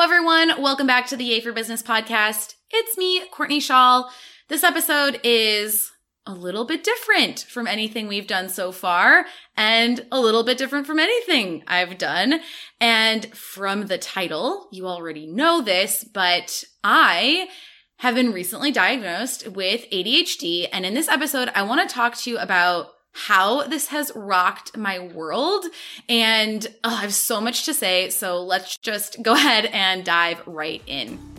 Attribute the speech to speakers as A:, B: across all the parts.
A: Hello, everyone. Welcome back to the Yay for Business podcast. It's me, Courtney Chaal. This episode is a little bit different from anything we've done so far and a little bit different from anything I've done. And from the title, you already know this, but I have been recently diagnosed with ADHD. And in this episode, I want to talk to you about how this has rocked my world. And oh, I have so much to say. So let's just go ahead and dive right in.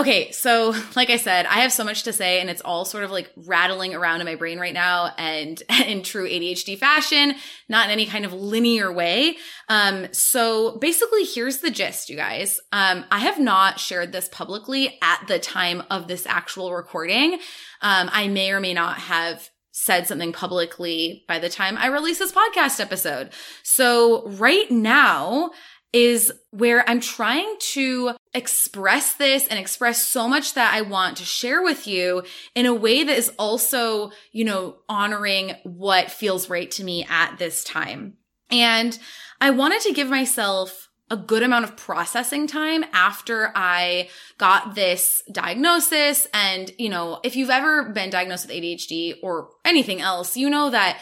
A: Okay, so like I said, I have so much to say and it's all sort of like rattling around in my brain right now and in true ADHD fashion, not in any kind of linear way. Um, so basically here's the gist, you guys. Um, I have not shared this publicly at the time of this actual recording. Um, I may or may not have said something publicly by the time I release this podcast episode. So right now, is where I'm trying to express this and express so much that I want to share with you in a way that is also, you know, honoring what feels right to me at this time. And I wanted to give myself a good amount of processing time after I got this diagnosis. And, you know, if you've ever been diagnosed with ADHD or anything else, you know that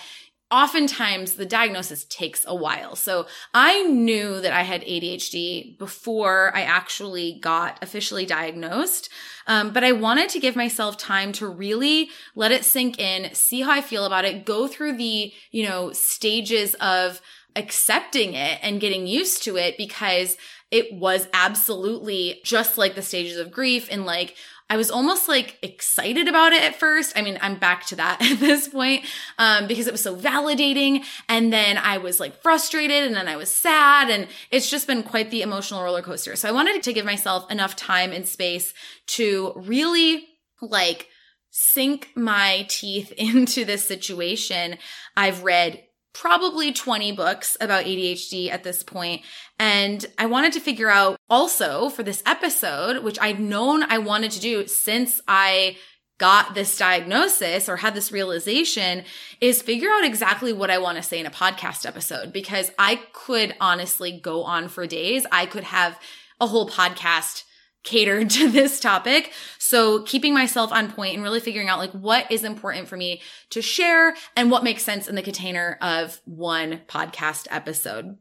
A: oftentimes the diagnosis takes a while. So I knew that I had ADHD before I actually got officially diagnosed. Um, but I wanted to give myself time to really let it sink in, see how I feel about it, go through the, you know, stages of accepting it and getting used to it because it was absolutely just like the stages of grief and like, I was almost like excited about it at first. I mean, I'm back to that at this point, um, because it was so validating. And then I was like frustrated and then I was sad and it's just been quite the emotional roller coaster. So I wanted to give myself enough time and space to really like sink my teeth into this situation. I've read probably 20 books about ADHD at this point. And I wanted to figure out also for this episode, which I've known I wanted to do since I got this diagnosis or had this realization is figure out exactly what I want to say in a podcast episode because I could honestly go on for days. I could have a whole podcast catered to this topic. So keeping myself on point and really figuring out like what is important for me to share and what makes sense in the container of one podcast episode.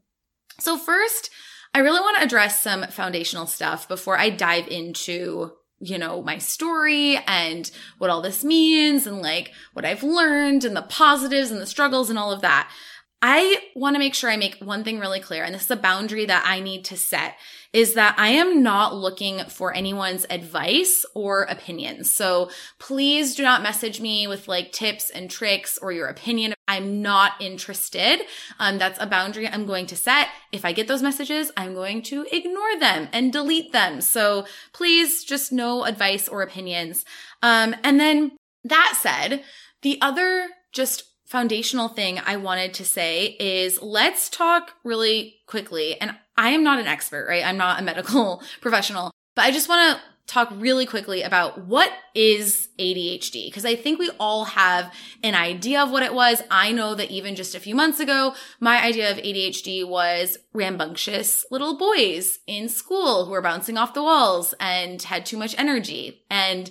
A: So first, I really want to address some foundational stuff before I dive into you know, my story and what all this means and like what I've learned and the positives and the struggles and all of that. I want to make sure I make one thing really clear, and this is a boundary that I need to set is that I am not looking for anyone's advice or opinions. So please do not message me with like tips and tricks or your opinion. I'm not interested. Um, that's a boundary I'm going to set. If I get those messages, I'm going to ignore them and delete them. So please just no advice or opinions. Um, and then that said, the other just foundational thing I wanted to say is let's talk really quickly. And I am not an expert, right? I'm not a medical professional, but I just want to talk really quickly about what is ADHD because I think we all have an idea of what it was. I know that even just a few months ago, my idea of ADHD was rambunctious little boys in school who were bouncing off the walls and had too much energy. And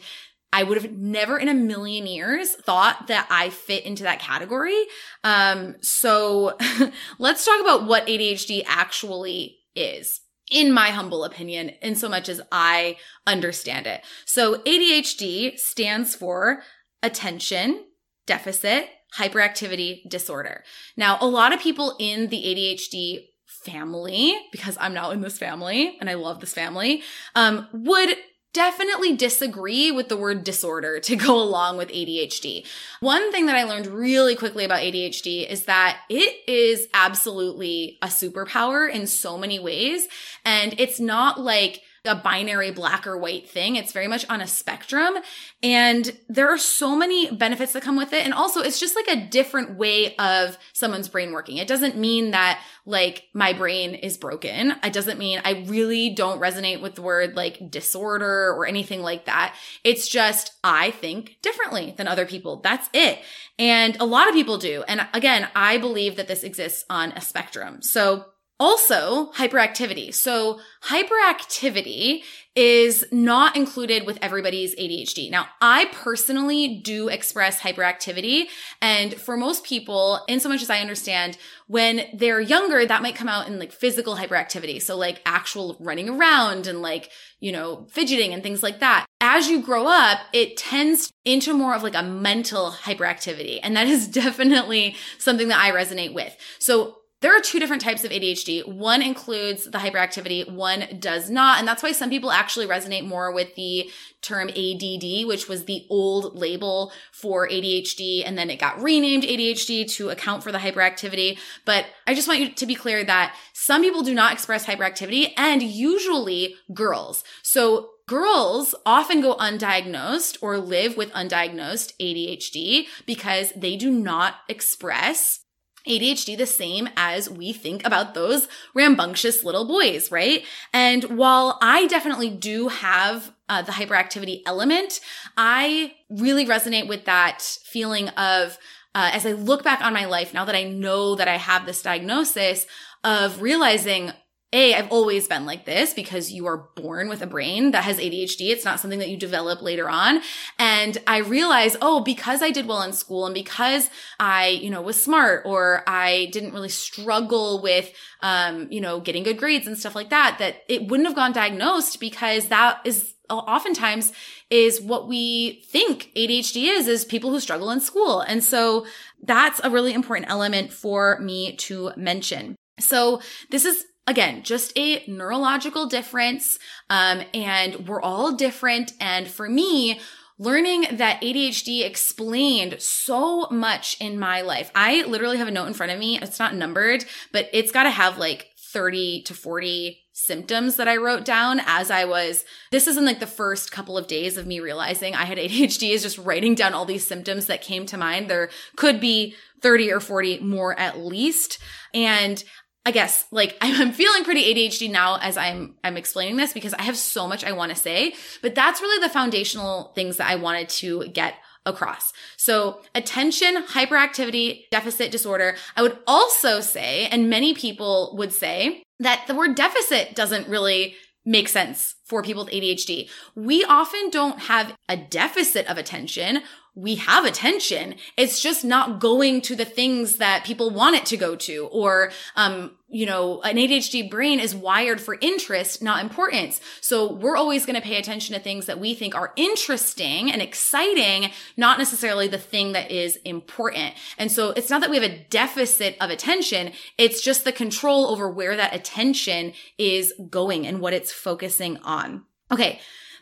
A: I would have never in a million years thought that I fit into that category. Um, so let's talk about what ADHD actually is. In my humble opinion, in so much as I understand it. So ADHD stands for attention deficit hyperactivity disorder. Now, a lot of people in the ADHD family, because I'm now in this family and I love this family, um, would definitely disagree with the word disorder to go along with ADHD. One thing that I learned really quickly about ADHD is that it is absolutely a superpower in so many ways. And it's not like a binary black or white thing. It's very much on a spectrum. And there are so many benefits that come with it. And also, it's just like a different way of someone's brain working. It doesn't mean that like my brain is broken. It doesn't mean I really don't resonate with the word like disorder or anything like that. It's just I think differently than other people. That's it. And a lot of people do. And again, I believe that this exists on a spectrum. So also, hyperactivity. So, hyperactivity is not included with everybody's ADHD. Now, I personally do express hyperactivity. And for most people, in so much as I understand, when they're younger, that might come out in like physical hyperactivity. So, like actual running around and like, you know, fidgeting and things like that. As you grow up, it tends into more of like a mental hyperactivity. And that is definitely something that I resonate with. So, there are two different types of ADHD. One includes the hyperactivity, one does not. And that's why some people actually resonate more with the term ADD, which was the old label for ADHD. And then it got renamed ADHD to account for the hyperactivity. But I just want you to be clear that some people do not express hyperactivity and usually girls. So Girls often go undiagnosed or live with undiagnosed ADHD because they do not express ADHD the same as we think about those rambunctious little boys, right? And while I definitely do have uh, the hyperactivity element, I really resonate with that feeling of, uh, as I look back on my life now that I know that I have this diagnosis of realizing a, I've always been like this because you are born with a brain that has ADHD. It's not something that you develop later on. And I realize, oh, because I did well in school and because I, you know, was smart or I didn't really struggle with, um, you know, getting good grades and stuff like that, that it wouldn't have gone diagnosed because that is oftentimes is what we think ADHD is, is people who struggle in school. And so that's a really important element for me to mention. So this is again, just a neurological difference. Um, and we're all different. And for me, learning that ADHD explained so much in my life. I literally have a note in front of me. It's not numbered, but it's got to have like 30 to 40 symptoms that I wrote down as I was. This isn't like the first couple of days of me realizing I had ADHD is just writing down all these symptoms that came to mind. There could be 30 or 40 more at least. And I guess like I'm feeling pretty ADHD now as I'm I'm explaining this because I have so much I want to say, but that's really the foundational things that I wanted to get across. So attention, hyperactivity, deficit disorder. I would also say, and many people would say that the word deficit doesn't really make sense for people with ADHD. We often don't have a deficit of attention we have attention. It's just not going to the things that people want it to go to. Or, um, you know, an ADHD brain is wired for interest, not importance. So we're always going to pay attention to things that we think are interesting and exciting, not necessarily the thing that is important. And so it's not that we have a deficit of attention. It's just the control over where that attention is going and what it's focusing on. Okay.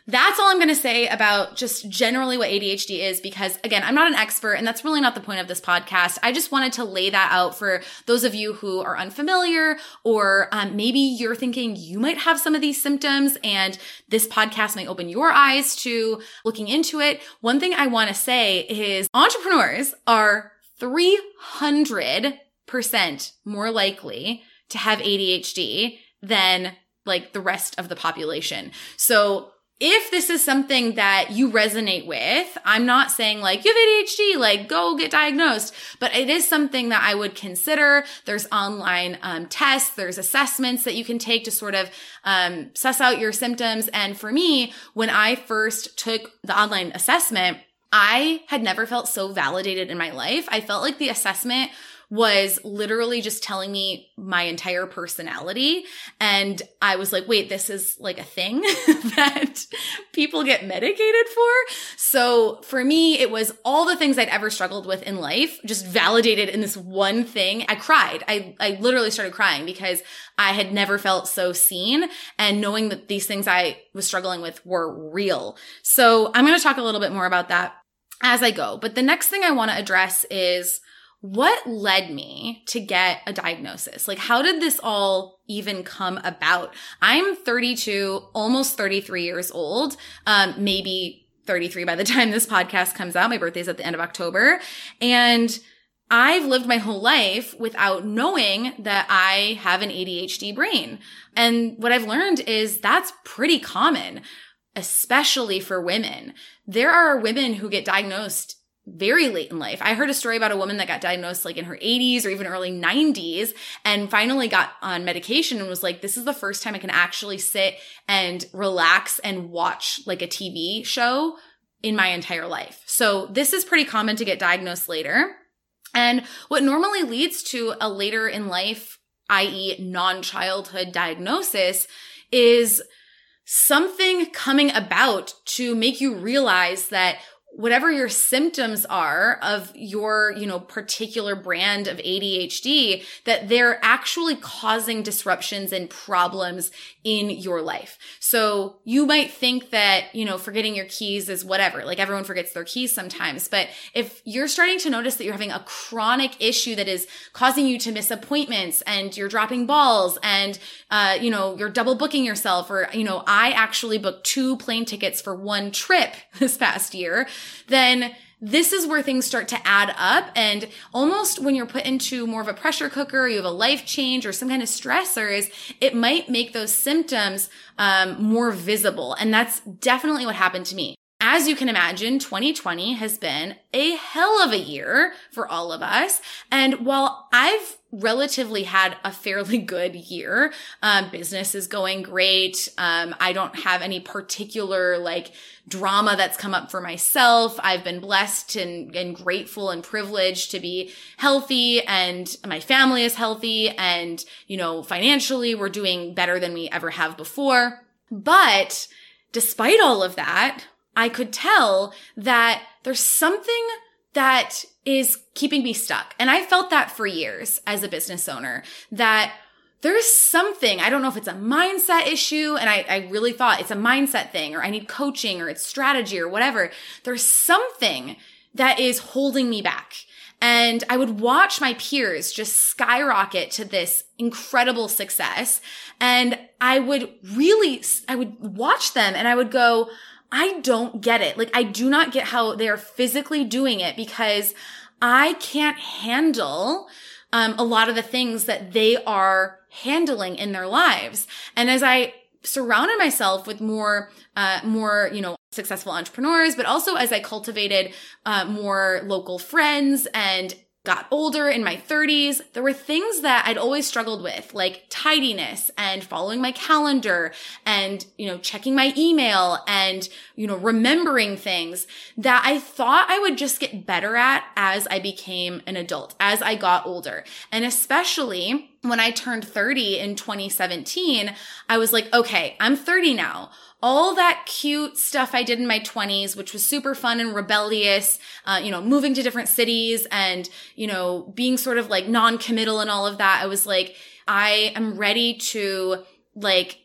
A: That's all I'm going to say about just generally what ADHD is because again, I'm not an expert and that's really not the point of this podcast. I just wanted to lay that out for those of you who are unfamiliar or um, maybe you're thinking you might have some of these symptoms and this podcast might open your eyes to looking into it. One thing I want to say is entrepreneurs are 300% more likely to have ADHD than like the rest of the population. So if this is something that you resonate with, I'm not saying like you have ADHD, like go get diagnosed, but it is something that I would consider. There's online um, tests, there's assessments that you can take to sort of um, suss out your symptoms. And for me, when I first took the online assessment, I had never felt so validated in my life. I felt like the assessment was literally just telling me my entire personality. And I was like, wait, this is like a thing that people get medicated for. So for me, it was all the things I'd ever struggled with in life, just validated in this one thing. I cried. I, I literally started crying because I had never felt so seen and knowing that these things I was struggling with were real. So I'm going to talk a little bit more about that as I go. But the next thing I want to address is what led me to get a diagnosis? Like, how did this all even come about? I'm 32, almost 33 years old, um, maybe 33 by the time this podcast comes out. My birthday's at the end of October. And I've lived my whole life without knowing that I have an ADHD brain. And what I've learned is that's pretty common, especially for women. There are women who get diagnosed very late in life. I heard a story about a woman that got diagnosed like in her 80s or even early 90s and finally got on medication and was like, this is the first time I can actually sit and relax and watch like a TV show in my entire life. So this is pretty common to get diagnosed later. And what normally leads to a later in life, i.e. non-childhood diagnosis is something coming about to make you realize that whatever your symptoms are of your, you know, particular brand of ADHD, that they're actually causing disruptions and problems in your life. So you might think that, you know, forgetting your keys is whatever. Like everyone forgets their keys sometimes. But if you're starting to notice that you're having a chronic issue that is causing you to miss appointments and you're dropping balls and, uh, you know, you're double booking yourself or, you know, I actually booked two plane tickets for one trip this past year then this is where things start to add up. And almost when you're put into more of a pressure cooker, you have a life change or some kind of stressors, it might make those symptoms um, more visible. And that's definitely what happened to me. As you can imagine, 2020 has been a hell of a year for all of us. And while I've relatively had a fairly good year, um, business is going great. Um, I don't have any particular like drama that's come up for myself. I've been blessed and, and grateful and privileged to be healthy and my family is healthy and, you know, financially we're doing better than we ever have before. But despite all of that, I could tell that there's something that is keeping me stuck. And I felt that for years as a business owner that there's something, I don't know if it's a mindset issue, and I, I really thought it's a mindset thing, or I need coaching, or it's strategy, or whatever. There's something that is holding me back. And I would watch my peers just skyrocket to this incredible success. And I would really, I would watch them and I would go, I don't get it. Like, I do not get how they're physically doing it because I can't handle um, a lot of the things that they are handling in their lives. And as I surrounded myself with more, uh, more, you know, successful entrepreneurs, but also as I cultivated uh, more local friends and got older in my 30s, there were things that I'd always struggled with, like tidiness and following my calendar and, you know, checking my email and, you know, remembering things that I thought I would just get better at as I became an adult, as I got older. And especially when I turned 30 in 2017, I was like, okay, I'm 30 now all that cute stuff I did in my 20s, which was super fun and rebellious, uh, you know, moving to different cities and, you know, being sort of like non-committal and all of that. I was like, I am ready to like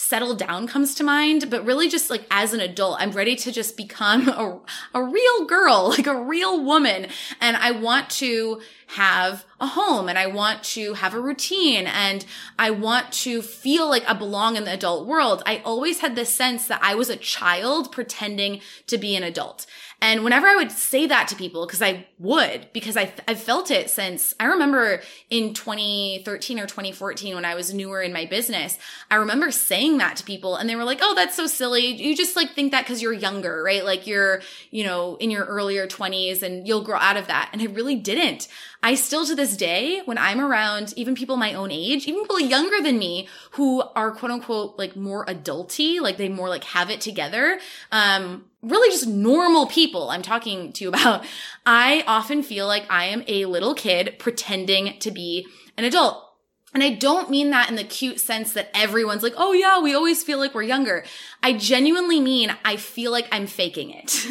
A: settle down comes to mind, but really just like as an adult, I'm ready to just become a, a real girl, like a real woman. And I want to have a home and I want to have a routine and I want to feel like I belong in the adult world. I always had this sense that I was a child pretending to be an adult. And whenever I would say that to people, because I would, because I, I've felt it since I remember in 2013 or 2014 when I was newer in my business, I remember saying that to people and they were like, Oh, that's so silly. You just like think that because you're younger, right? Like you're, you know, in your earlier 20s and you'll grow out of that. And I really didn't. I still to this day, when I'm around even people my own age, even people younger than me who are quote unquote like more adulty, like they more like have it together, um, really just normal people I'm talking to you about, I often feel like I am a little kid pretending to be an adult. And I don't mean that in the cute sense that everyone's like, oh yeah, we always feel like we're younger. I genuinely mean I feel like I'm faking it.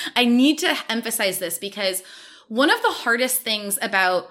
A: I need to emphasize this because one of the hardest things about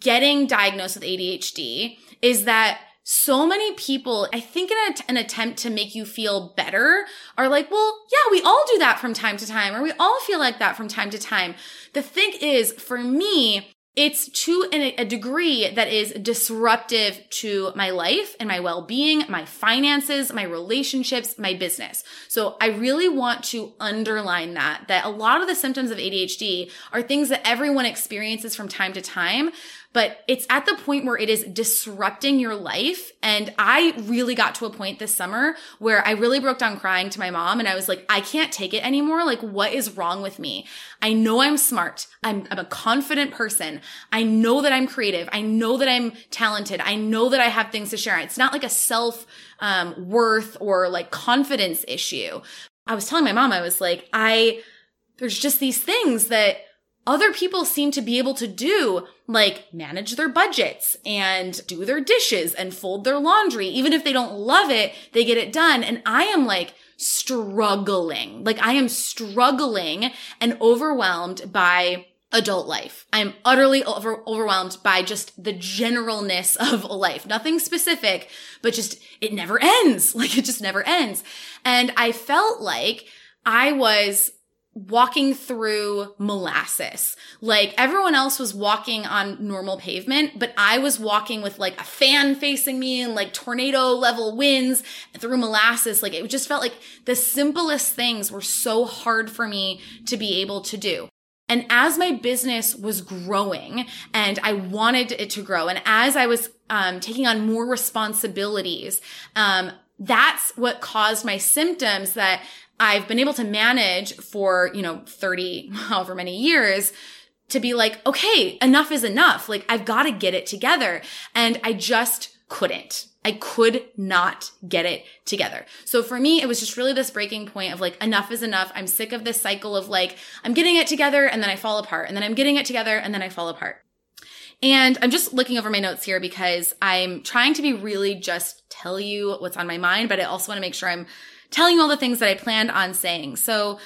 A: getting diagnosed with ADHD is that so many people, I think in a, an attempt to make you feel better are like, well, yeah, we all do that from time to time, or we all feel like that from time to time. The thing is, for me, it's to a degree that is disruptive to my life and my well-being, my finances, my relationships, my business. So I really want to underline that, that a lot of the symptoms of ADHD are things that everyone experiences from time to time, but it's at the point where it is disrupting your life. And I really got to a point this summer where I really broke down crying to my mom and I was like, I can't take it anymore. Like, what is wrong with me? I know I'm smart. I'm, I'm a confident person. I know that I'm creative. I know that I'm talented. I know that I have things to share. It's not like a self um, worth or like confidence issue. I was telling my mom, I was like, I, there's just these things that other people seem to be able to do, like manage their budgets and do their dishes and fold their laundry. Even if they don't love it, they get it done. And I am like struggling. Like I am struggling and overwhelmed by adult life. I'm utterly over- overwhelmed by just the generalness of life. Nothing specific, but just it never ends. Like it just never ends. And I felt like I was walking through molasses. Like everyone else was walking on normal pavement, but I was walking with like a fan facing me and like tornado level winds through molasses. Like it just felt like the simplest things were so hard for me to be able to do. And as my business was growing and I wanted it to grow, and as I was um, taking on more responsibilities, um, that's what caused my symptoms that I've been able to manage for, you know, 30, however many years to be like, okay, enough is enough. Like I've got to get it together. And I just couldn't. I could not get it together. So for me, it was just really this breaking point of like, enough is enough. I'm sick of this cycle of like, I'm getting it together and then I fall apart and then I'm getting it together and then I fall apart. And I'm just looking over my notes here because I'm trying to be really just tell you what's on my mind, but I also want to make sure I'm telling you all the things that I planned on saying. So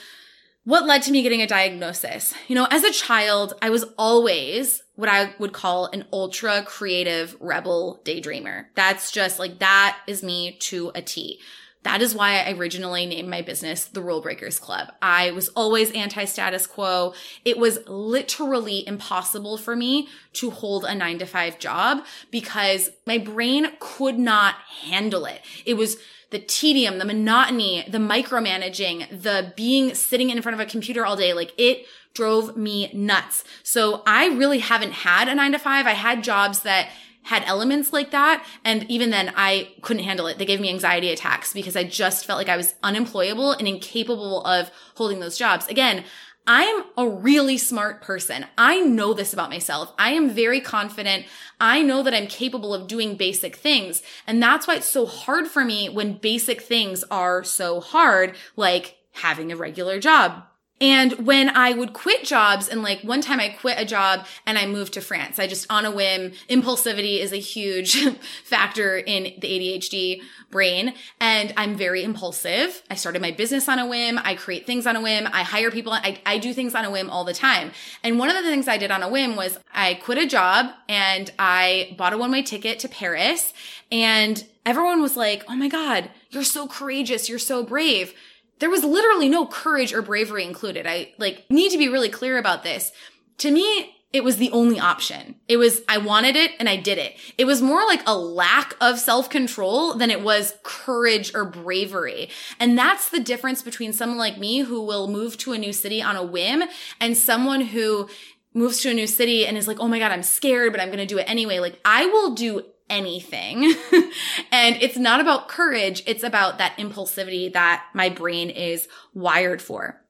A: what led to me getting a diagnosis? You know, as a child, I was always what I would call an ultra creative rebel daydreamer. That's just like, that is me to a T. That is why I originally named my business the Rule Breakers Club. I was always anti status quo. It was literally impossible for me to hold a nine to five job because my brain could not handle it. It was the tedium, the monotony, the micromanaging, the being sitting in front of a computer all day, like it drove me nuts. So I really haven't had a nine to five. I had jobs that had elements like that. And even then I couldn't handle it. They gave me anxiety attacks because I just felt like I was unemployable and incapable of holding those jobs. Again, I'm a really smart person. I know this about myself. I am very confident. I know that I'm capable of doing basic things. And that's why it's so hard for me when basic things are so hard, like having a regular job. And when I would quit jobs, and like one time I quit a job and I moved to France, I just on a whim, impulsivity is a huge factor in the ADHD brain. And I'm very impulsive. I started my business on a whim. I create things on a whim. I hire people. I, I do things on a whim all the time. And one of the things I did on a whim was I quit a job and I bought a one way ticket to Paris. And everyone was like, Oh my God, you're so courageous. You're so brave there was literally no courage or bravery included. I like need to be really clear about this. To me, it was the only option. It was, I wanted it and I did it. It was more like a lack of self control than it was courage or bravery. And that's the difference between someone like me who will move to a new city on a whim and someone who moves to a new city and is like, oh my God, I'm scared, but I'm going to do it anyway. Like I will do anything. and it's not about courage. It's about that impulsivity that my brain is wired for.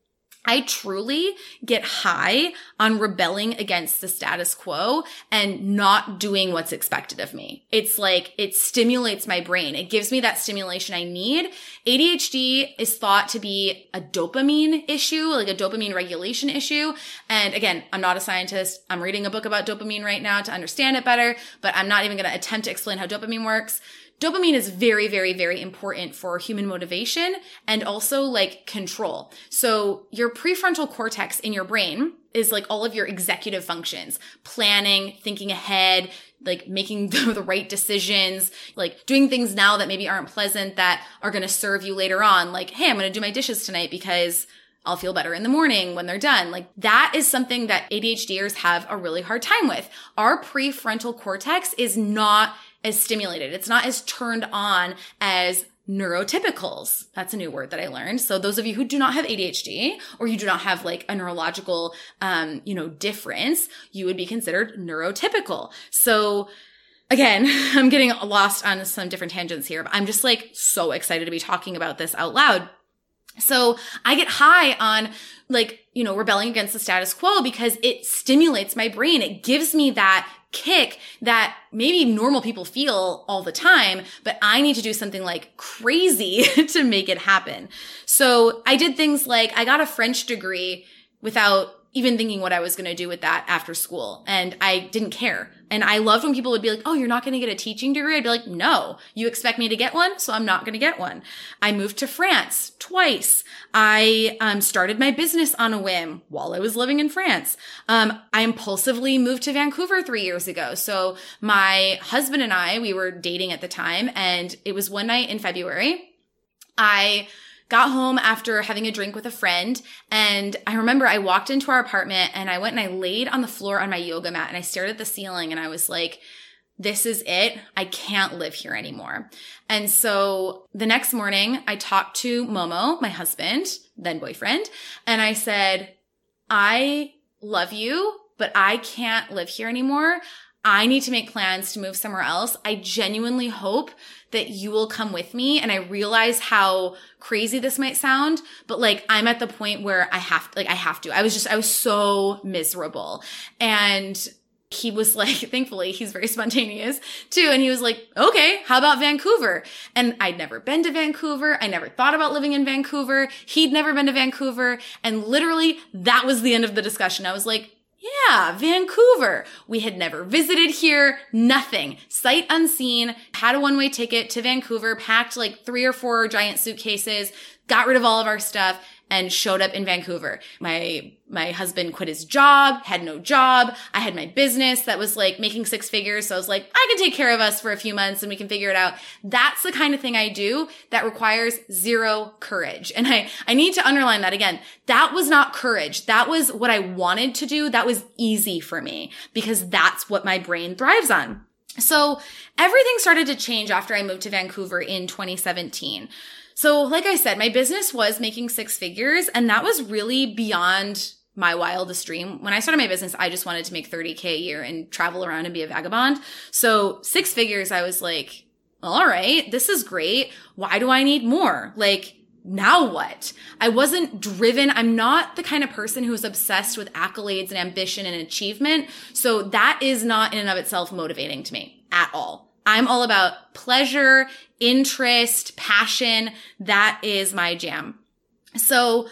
A: I truly get high on rebelling against the status quo and not doing what's expected of me. It's like it stimulates my brain. It gives me that stimulation I need. ADHD is thought to be a dopamine issue, like a dopamine regulation issue. And again, I'm not a scientist. I'm reading a book about dopamine right now to understand it better, but I'm not even going to attempt to explain how dopamine works dopamine is very, very, very important for human motivation and also like control. So your prefrontal cortex in your brain is like all of your executive functions, planning, thinking ahead, like making the right decisions, like doing things now that maybe aren't pleasant that are going to serve you later on. Like, Hey, I'm going to do my dishes tonight because I'll feel better in the morning when they're done. Like that is something that ADHDers have a really hard time with. Our prefrontal cortex is not as stimulated. It's not as turned on as neurotypicals. That's a new word that I learned. So those of you who do not have ADHD or you do not have like a neurological, um, you know, difference, you would be considered neurotypical. So again, I'm getting lost on some different tangents here, but I'm just like so excited to be talking about this out loud. So I get high on like, you know, rebelling against the status quo because it stimulates my brain. It gives me that kick that maybe normal people feel all the time, but I need to do something like crazy to make it happen. So I did things like I got a French degree without even thinking what I was going to do with that after school. And I didn't care. And I loved when people would be like, Oh, you're not going to get a teaching degree. I'd be like, no, you expect me to get one. So I'm not going to get one. I moved to France twice. I um, started my business on a whim while I was living in France. Um, I impulsively moved to Vancouver three years ago. So my husband and I, we were dating at the time and it was one night in February. I got home after having a drink with a friend. And I remember I walked into our apartment and I went and I laid on the floor on my yoga mat and I stared at the ceiling and I was like, this is it. I can't live here anymore. And so the next morning I talked to Momo, my husband, then boyfriend, and I said, I love you, but I can't live here anymore. I need to make plans to move somewhere else. I genuinely hope that you will come with me. And I realize how crazy this might sound, but like I'm at the point where I have like I have to. I was just I was so miserable. And he was like, thankfully, he's very spontaneous too. And he was like, okay, how about Vancouver? And I'd never been to Vancouver. I never thought about living in Vancouver. He'd never been to Vancouver. And literally that was the end of the discussion. I was like, yeah, Vancouver. We had never visited here, nothing. Sight unseen, had a one way ticket to Vancouver, packed like three or four giant suitcases, got rid of all of our stuff, and showed up in Vancouver. My, my husband quit his job, had no job. I had my business that was like making six figures. So I was like, I can take care of us for a few months and we can figure it out. That's the kind of thing I do that requires zero courage. And I, I need to underline that again. That was not courage. That was what I wanted to do. That was easy for me because that's what my brain thrives on. So everything started to change after I moved to Vancouver in 2017. So, like I said, my business was making six figures, and that was really beyond my wildest dream. When I started my business, I just wanted to make 30K a year and travel around and be a vagabond. So, six figures, I was like, all right, this is great. Why do I need more? Like, now what? I wasn't driven. I'm not the kind of person who's obsessed with accolades and ambition and achievement. So that is not in and of itself motivating to me at all. I'm all about pleasure, interest, passion. That is my jam. So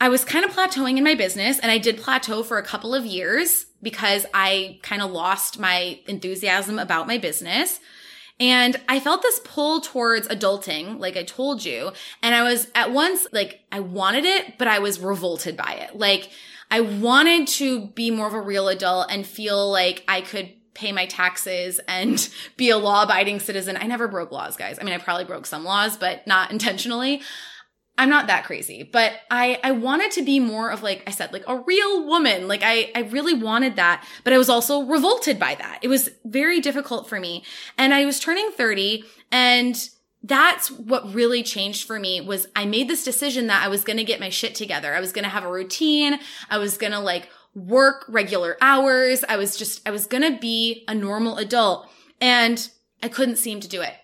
A: I was kind of plateauing in my business and I did plateau for a couple of years because I kind of lost my enthusiasm about my business. And I felt this pull towards adulting, like I told you. And I was at once like, I wanted it, but I was revolted by it. Like, I wanted to be more of a real adult and feel like I could pay my taxes and be a law abiding citizen. I never broke laws, guys. I mean, I probably broke some laws, but not intentionally. I'm not that crazy, but I, I wanted to be more of like I said, like a real woman. Like I, I really wanted that, but I was also revolted by that. It was very difficult for me. And I was turning 30 and that's what really changed for me was I made this decision that I was going to get my shit together. I was going to have a routine. I was going to like work regular hours. I was just, I was going to be a normal adult and I couldn't seem to do it.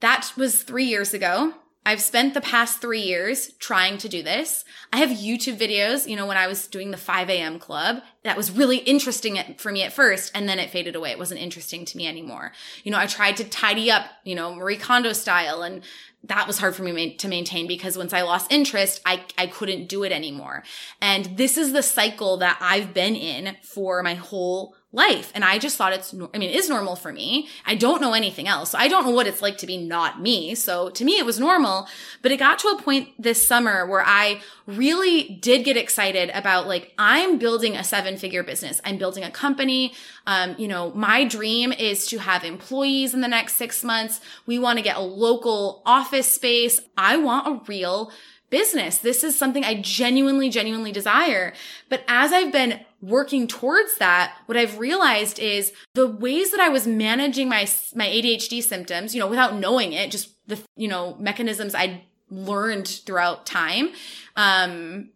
A: That was three years ago. I've spent the past three years trying to do this. I have YouTube videos, you know, when I was doing the 5 a.m. club, that was really interesting for me at first, and then it faded away. It wasn't interesting to me anymore. You know, I tried to tidy up, you know, Marie Kondo style, and that was hard for me to maintain because once I lost interest, I, I couldn't do it anymore. And this is the cycle that I've been in for my whole life. And I just thought it's, I mean, it is normal for me. I don't know anything else. So I don't know what it's like to be not me. So to me, it was normal. But it got to a point this summer where I really did get excited about like, I'm building a seven figure business. I'm building a company. Um, you know, my dream is to have employees in the next six months. We want to get a local office space. I want a real business. This is something I genuinely, genuinely desire. But as I've been working towards that, what I've realized is the ways that I was managing my, my ADHD symptoms, you know, without knowing it, just the, you know, mechanisms I learned throughout time, um,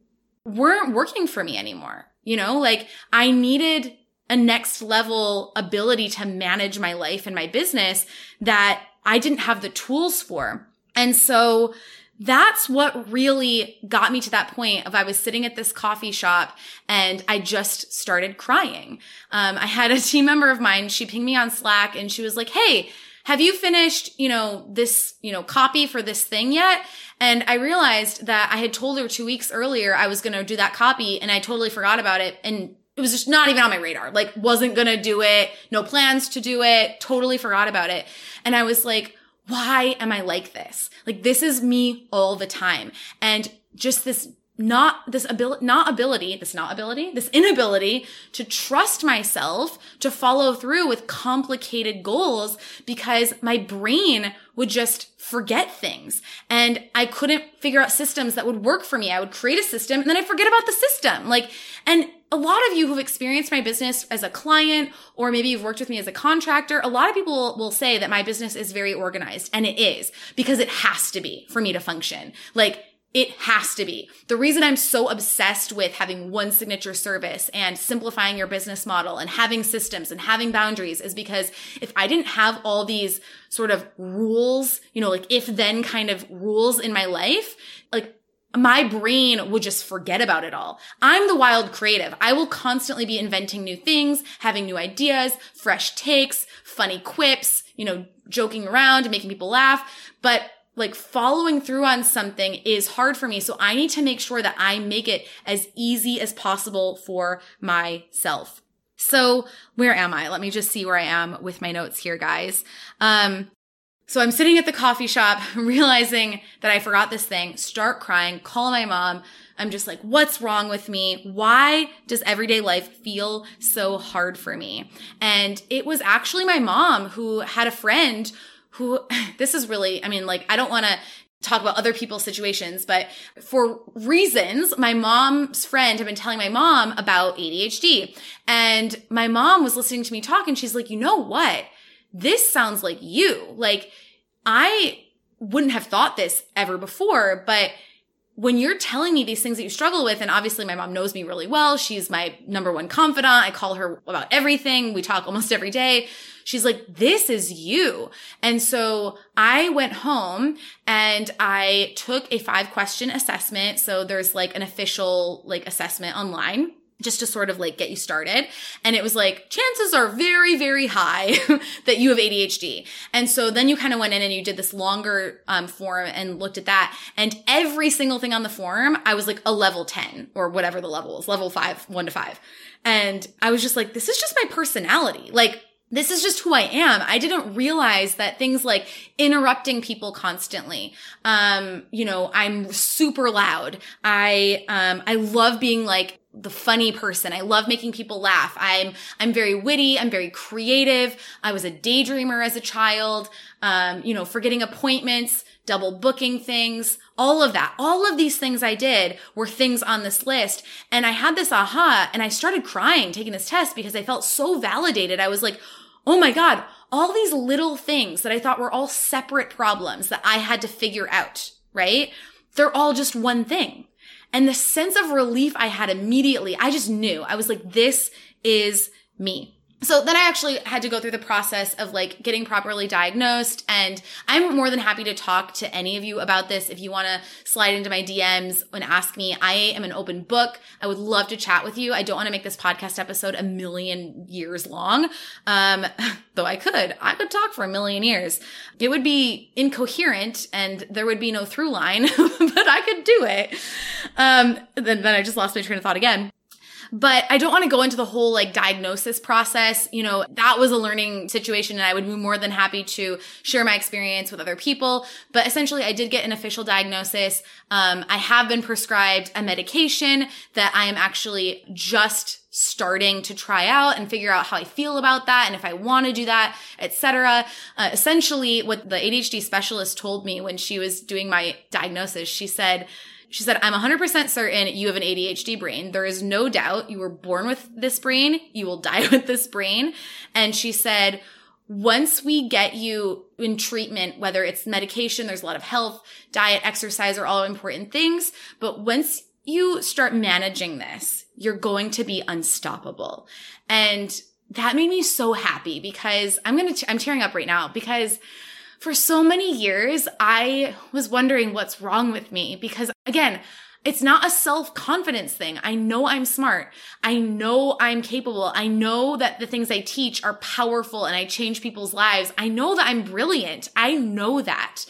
A: weren't working for me anymore. You know, like I needed a next level ability to manage my life and my business that I didn't have the tools for. And so that's what really got me to that point of I was sitting at this coffee shop and I just started crying. Um, I had a team member of mine, she pinged me on Slack and she was like, Hey, have you finished, you know, this, you know, copy for this thing yet? And I realized that I had told her two weeks earlier I was going to do that copy and I totally forgot about it. And it was just not even on my radar. Like wasn't going to do it. No plans to do it. Totally forgot about it. And I was like, why am I like this? Like this is me all the time. And just this not this ability, not ability, this not ability, this inability to trust myself to follow through with complicated goals because my brain would just forget things and I couldn't figure out systems that would work for me. I would create a system and then I forget about the system. Like, and a lot of you who've experienced my business as a client, or maybe you've worked with me as a contractor, a lot of people will say that my business is very organized. And it is because it has to be for me to function. Like, it has to be. The reason I'm so obsessed with having one signature service and simplifying your business model and having systems and having boundaries is because if I didn't have all these sort of rules, you know, like if then kind of rules in my life, like my brain would just forget about it all. I'm the wild creative. I will constantly be inventing new things, having new ideas, fresh takes, funny quips, you know, joking around and making people laugh. But like following through on something is hard for me. So I need to make sure that I make it as easy as possible for myself. So where am I? Let me just see where I am with my notes here, guys. Um, so I'm sitting at the coffee shop, realizing that I forgot this thing, start crying, call my mom. I'm just like, what's wrong with me? Why does everyday life feel so hard for me? And it was actually my mom who had a friend who this is really, I mean, like, I don't want to talk about other people's situations, but for reasons, my mom's friend had been telling my mom about ADHD. And my mom was listening to me talk and she's like, you know what? This sounds like you. Like, I wouldn't have thought this ever before, but when you're telling me these things that you struggle with, and obviously my mom knows me really well. She's my number one confidant. I call her about everything. We talk almost every day. She's like, this is you. And so I went home and I took a five question assessment. So there's like an official like assessment online just to sort of like get you started. And it was like, chances are very, very high that you have ADHD. And so then you kind of went in and you did this longer um, form and looked at that. And every single thing on the form, I was like a level 10 or whatever the level is, level five, one to five. And I was just like, this is just my personality. Like, this is just who I am. I didn't realize that things like interrupting people constantly. Um, you know, I'm super loud. I, um, I love being like the funny person. I love making people laugh. I'm, I'm very witty. I'm very creative. I was a daydreamer as a child. Um, you know, forgetting appointments, double booking things, all of that. All of these things I did were things on this list. And I had this aha and I started crying taking this test because I felt so validated. I was like, Oh my God, all these little things that I thought were all separate problems that I had to figure out, right? They're all just one thing. And the sense of relief I had immediately, I just knew. I was like, this is me. So then I actually had to go through the process of like getting properly diagnosed. And I'm more than happy to talk to any of you about this. If you want to slide into my DMs and ask me, I am an open book. I would love to chat with you. I don't want to make this podcast episode a million years long. Um, though I could, I could talk for a million years. It would be incoherent and there would be no through line, but I could do it. Um, then, then I just lost my train of thought again. But I don't want to go into the whole like diagnosis process. You know, that was a learning situation and I would be more than happy to share my experience with other people. But essentially, I did get an official diagnosis. Um, I have been prescribed a medication that I am actually just starting to try out and figure out how I feel about that and if I want to do that, etc. Uh, essentially, what the ADHD specialist told me when she was doing my diagnosis, she said, She said, I'm 100% certain you have an ADHD brain. There is no doubt you were born with this brain. You will die with this brain. And she said, once we get you in treatment, whether it's medication, there's a lot of health, diet, exercise are all important things. But once you start managing this, you're going to be unstoppable. And that made me so happy because I'm going to, I'm tearing up right now because for so many years, I was wondering what's wrong with me because again, it's not a self confidence thing. I know I'm smart. I know I'm capable. I know that the things I teach are powerful and I change people's lives. I know that I'm brilliant. I know that.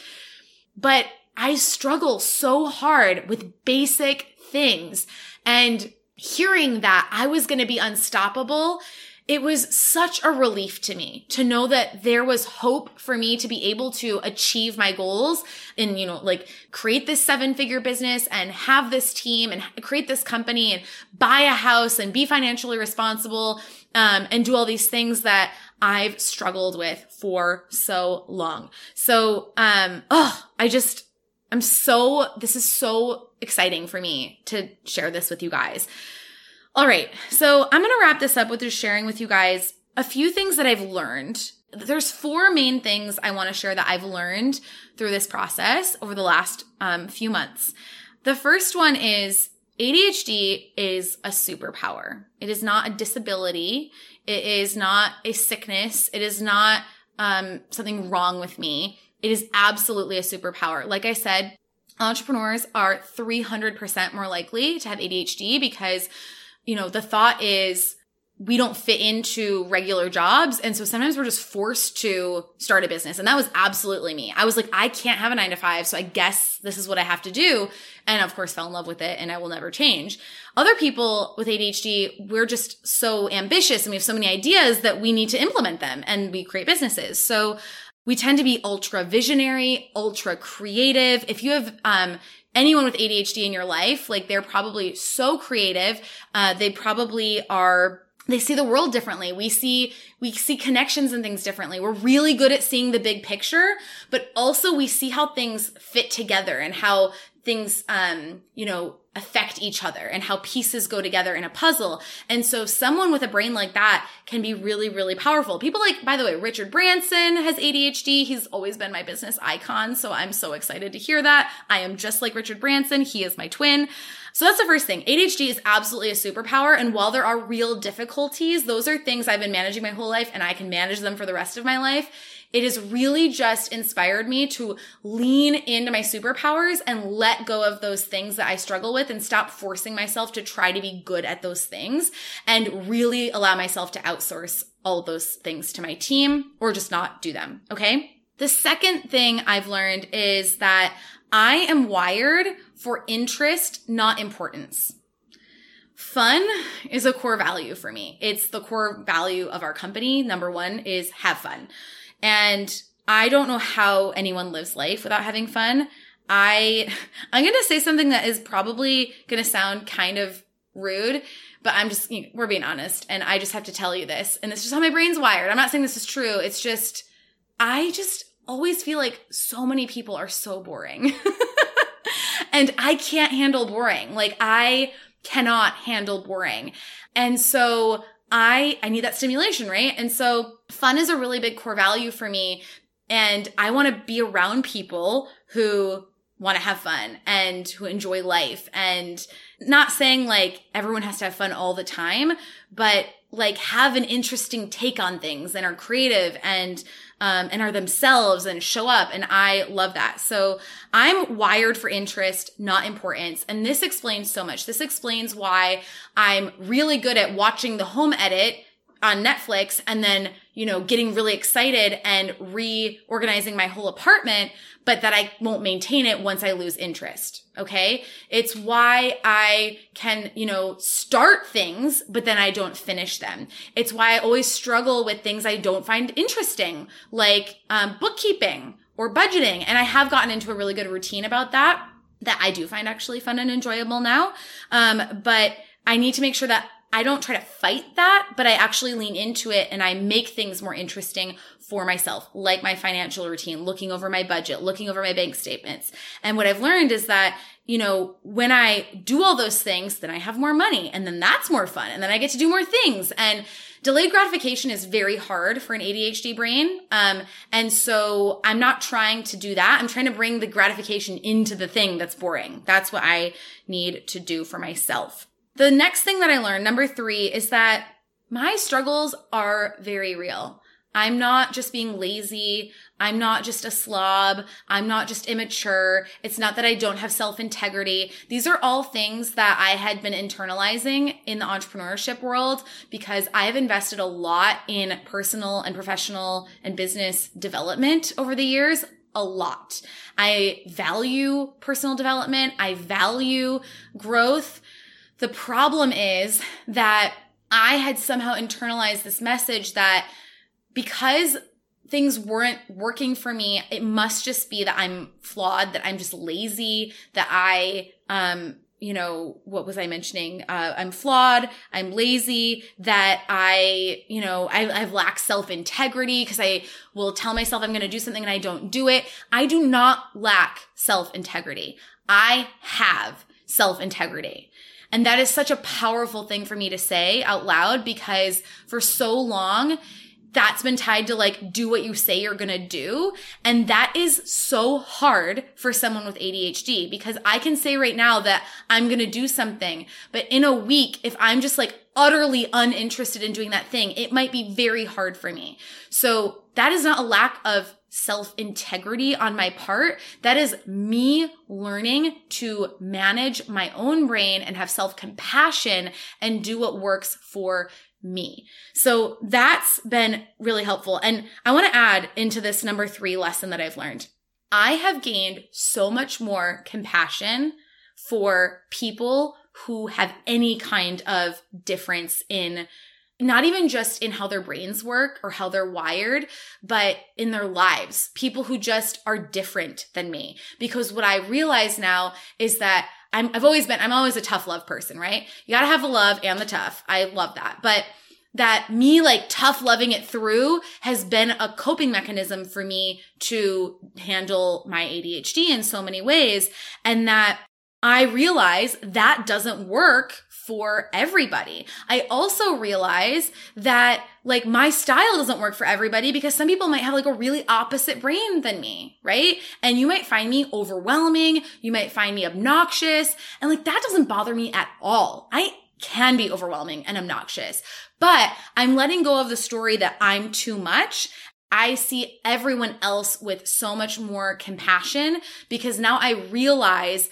A: But I struggle so hard with basic things and hearing that I was going to be unstoppable it was such a relief to me to know that there was hope for me to be able to achieve my goals and, you know, like create this seven figure business and have this team and create this company and buy a house and be financially responsible, um, and do all these things that I've struggled with for so long. So, um, oh, I just, I'm so, this is so exciting for me to share this with you guys. All right. So I'm going to wrap this up with just sharing with you guys a few things that I've learned. There's four main things I want to share that I've learned through this process over the last um, few months. The first one is ADHD is a superpower. It is not a disability. It is not a sickness. It is not um, something wrong with me. It is absolutely a superpower. Like I said, entrepreneurs are 300% more likely to have ADHD because you know, the thought is we don't fit into regular jobs. And so sometimes we're just forced to start a business. And that was absolutely me. I was like, I can't have a nine to five. So I guess this is what I have to do. And of course fell in love with it and I will never change. Other people with ADHD, we're just so ambitious and we have so many ideas that we need to implement them and we create businesses. So we tend to be ultra visionary, ultra creative. If you have, um, anyone with ADHD in your life, like they're probably so creative. Uh, they probably are they see the world differently. We see, we see connections and things differently. We're really good at seeing the big picture, but also we see how things fit together and how things, um, you know, affect each other and how pieces go together in a puzzle. And so someone with a brain like that can be really, really powerful. People like, by the way, Richard Branson has ADHD. He's always been my business icon. So I'm so excited to hear that. I am just like Richard Branson. He is my twin. So that's the first thing. ADHD is absolutely a superpower. And while there are real difficulties, those are things I've been managing my whole life and I can manage them for the rest of my life. It has really just inspired me to lean into my superpowers and let go of those things that I struggle with and stop forcing myself to try to be good at those things and really allow myself to outsource all those things to my team or just not do them. Okay. The second thing I've learned is that I am wired for interest, not importance. Fun is a core value for me. It's the core value of our company. Number one is have fun. And I don't know how anyone lives life without having fun. I, I'm going to say something that is probably going to sound kind of rude, but I'm just, you know, we're being honest. And I just have to tell you this. And this is how my brain's wired. I'm not saying this is true. It's just, I just always feel like so many people are so boring. and I can't handle boring. Like I cannot handle boring. And so I, I need that stimulation, right? And so fun is a really big core value for me. And I want to be around people who want to have fun and who enjoy life and not saying like everyone has to have fun all the time, but like have an interesting take on things and are creative and um, and are themselves and show up. And I love that. So I'm wired for interest, not importance. And this explains so much. This explains why I'm really good at watching the home edit on Netflix and then, you know, getting really excited and reorganizing my whole apartment, but that I won't maintain it once I lose interest. Okay. It's why I can, you know, start things, but then I don't finish them. It's why I always struggle with things I don't find interesting, like um, bookkeeping or budgeting. And I have gotten into a really good routine about that, that I do find actually fun and enjoyable now. Um, but I need to make sure that I don't try to fight that, but I actually lean into it and I make things more interesting for myself, like my financial routine, looking over my budget, looking over my bank statements. And what I've learned is that you know, when I do all those things, then I have more money and then that's more fun. And then I get to do more things. And delayed gratification is very hard for an ADHD brain. Um, and so I'm not trying to do that. I'm trying to bring the gratification into the thing that's boring. That's what I need to do for myself. The next thing that I learned, number three, is that my struggles are very real. I'm not just being lazy. I'm not just a slob. I'm not just immature. It's not that I don't have self integrity. These are all things that I had been internalizing in the entrepreneurship world because I have invested a lot in personal and professional and business development over the years. A lot. I value personal development. I value growth. The problem is that I had somehow internalized this message that because things weren't working for me, it must just be that I'm flawed, that I'm just lazy, that I, um, you know, what was I mentioning? Uh, I'm flawed. I'm lazy. That I, you know, I, I've lacked self integrity because I will tell myself I'm going to do something and I don't do it. I do not lack self integrity. I have self integrity. And that is such a powerful thing for me to say out loud because for so long, that's been tied to like do what you say you're going to do. And that is so hard for someone with ADHD because I can say right now that I'm going to do something, but in a week, if I'm just like utterly uninterested in doing that thing, it might be very hard for me. So that is not a lack of self integrity on my part. That is me learning to manage my own brain and have self compassion and do what works for me. So that's been really helpful. And I want to add into this number three lesson that I've learned. I have gained so much more compassion for people who have any kind of difference in not even just in how their brains work or how they're wired, but in their lives. People who just are different than me. Because what I realize now is that I'm, I've always been, I'm always a tough love person, right? You gotta have the love and the tough. I love that. But that me like tough loving it through has been a coping mechanism for me to handle my ADHD in so many ways. And that I realize that doesn't work for everybody. I also realize that like my style doesn't work for everybody because some people might have like a really opposite brain than me, right? And you might find me overwhelming. You might find me obnoxious. And like that doesn't bother me at all. I can be overwhelming and obnoxious, but I'm letting go of the story that I'm too much I see everyone else with so much more compassion because now I realize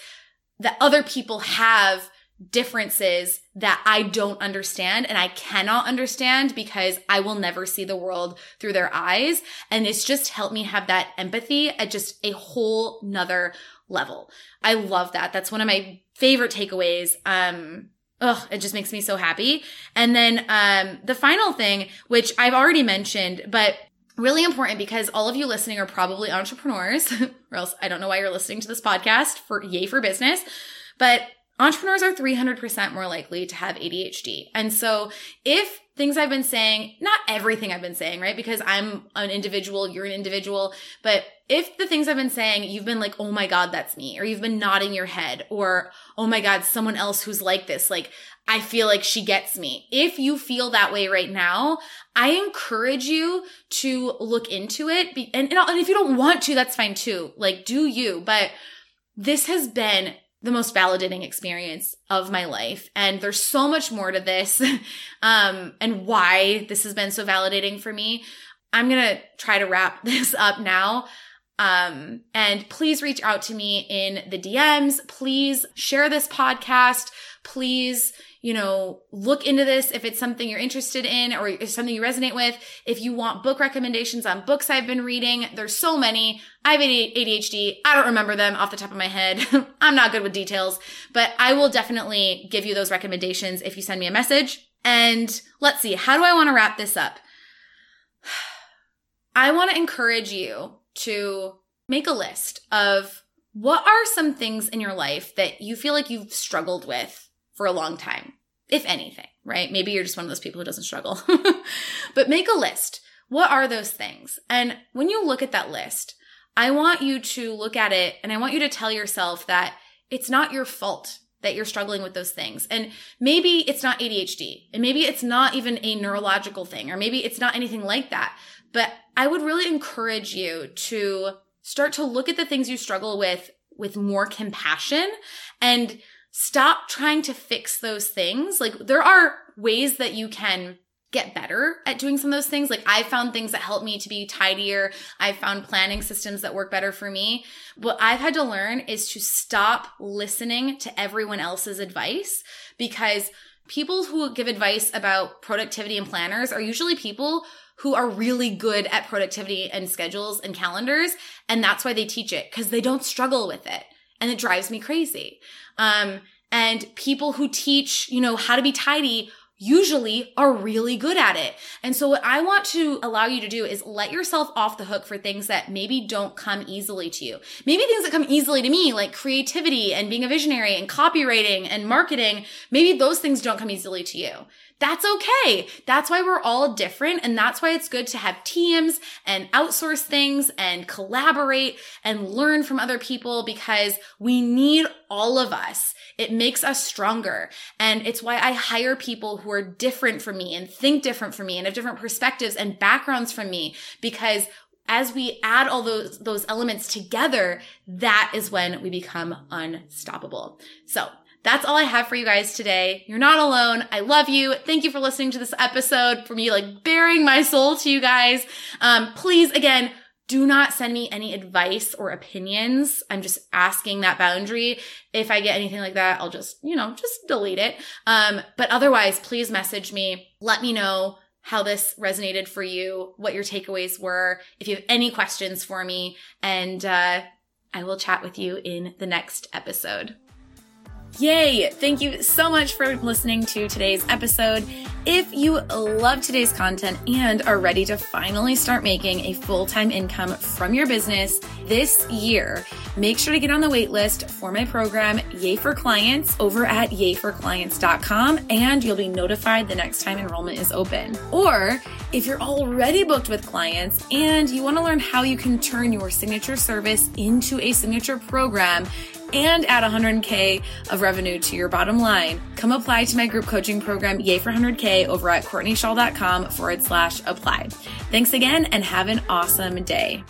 A: that other people have differences that I don't understand and I cannot understand because I will never see the world through their eyes. And it's just helped me have that empathy at just a whole nother level. I love that. That's one of my favorite takeaways. Um, Ugh, it just makes me so happy. And then um, the final thing, which I've already mentioned, but really important because all of you listening are probably entrepreneurs, or else I don't know why you're listening to this podcast for Yay for Business. But entrepreneurs are 300% more likely to have ADHD. And so if things I've been saying, not everything I've been saying, right? Because I'm an individual, you're an individual, but if the things I've been saying, you've been like, oh my God, that's me, or you've been nodding your head, or oh my God, someone else who's like this, like, I feel like she gets me. If you feel that way right now, I encourage you to look into it. And, and if you don't want to, that's fine too. Like, do you? But this has been the most validating experience of my life. And there's so much more to this, um, and why this has been so validating for me. I'm going to try to wrap this up now. Um, and please reach out to me in the DMs. Please share this podcast. Please, you know, look into this if it's something you're interested in or something you resonate with. If you want book recommendations on books I've been reading, there's so many. I have ADHD. I don't remember them off the top of my head. I'm not good with details, but I will definitely give you those recommendations if you send me a message. And let's see, how do I want to wrap this up? I want to encourage you to make a list of what are some things in your life that you feel like you've struggled with for a long time, if anything, right? Maybe you're just one of those people who doesn't struggle. but make a list. What are those things? And when you look at that list, I want you to look at it and I want you to tell yourself that it's not your fault that you're struggling with those things. And maybe it's not ADHD and maybe it's not even a neurological thing or maybe it's not anything like that. But I would really encourage you to start to look at the things you struggle with with more compassion and stop trying to fix those things. Like there are ways that you can get better at doing some of those things. Like I found things that help me to be tidier. I found planning systems that work better for me. What I've had to learn is to stop listening to everyone else's advice because people who give advice about productivity and planners are usually people who are really good at productivity and schedules and calendars. And that's why they teach it because they don't struggle with it. And it drives me crazy. Um, and people who teach, you know, how to be tidy usually are really good at it. And so what I want to allow you to do is let yourself off the hook for things that maybe don't come easily to you. Maybe things that come easily to me, like creativity and being a visionary and copywriting and marketing, maybe those things don't come easily to you. That's okay. That's why we're all different. And that's why it's good to have teams and outsource things and collaborate and learn from other people because we need all of us. It makes us stronger. And it's why I hire people who are different from me and think different from me and have different perspectives and backgrounds from me because as we add all those those elements together that is when we become unstoppable so that's all I have for you guys today. You're not alone. I love you. Thank you for listening to this episode, for me like bearing my soul to you guys. Um, please, again, do not send me any advice or opinions. I'm just asking that boundary. If I get anything like that, I'll just, you know, just delete it. Um, but otherwise, please message me. Let me know how this resonated for you, what your takeaways were, if you have any questions for me, and uh, I will chat with you in the next episode. Yay! Thank you so much for listening to today's episode. If you love today's content and are ready to finally start making a full time income from your business this year, make sure to get on the waitlist for my program, Yay for Clients, over at yayforclients.com, and you'll be notified the next time enrollment is open. Or if you're already booked with clients and you want to learn how you can turn your signature service into a signature program, and add 100K of revenue to your bottom line, come apply to my group coaching program, Yay for 100K, over at CourtneyChaal.com forward slash apply. Thanks again and have an awesome day.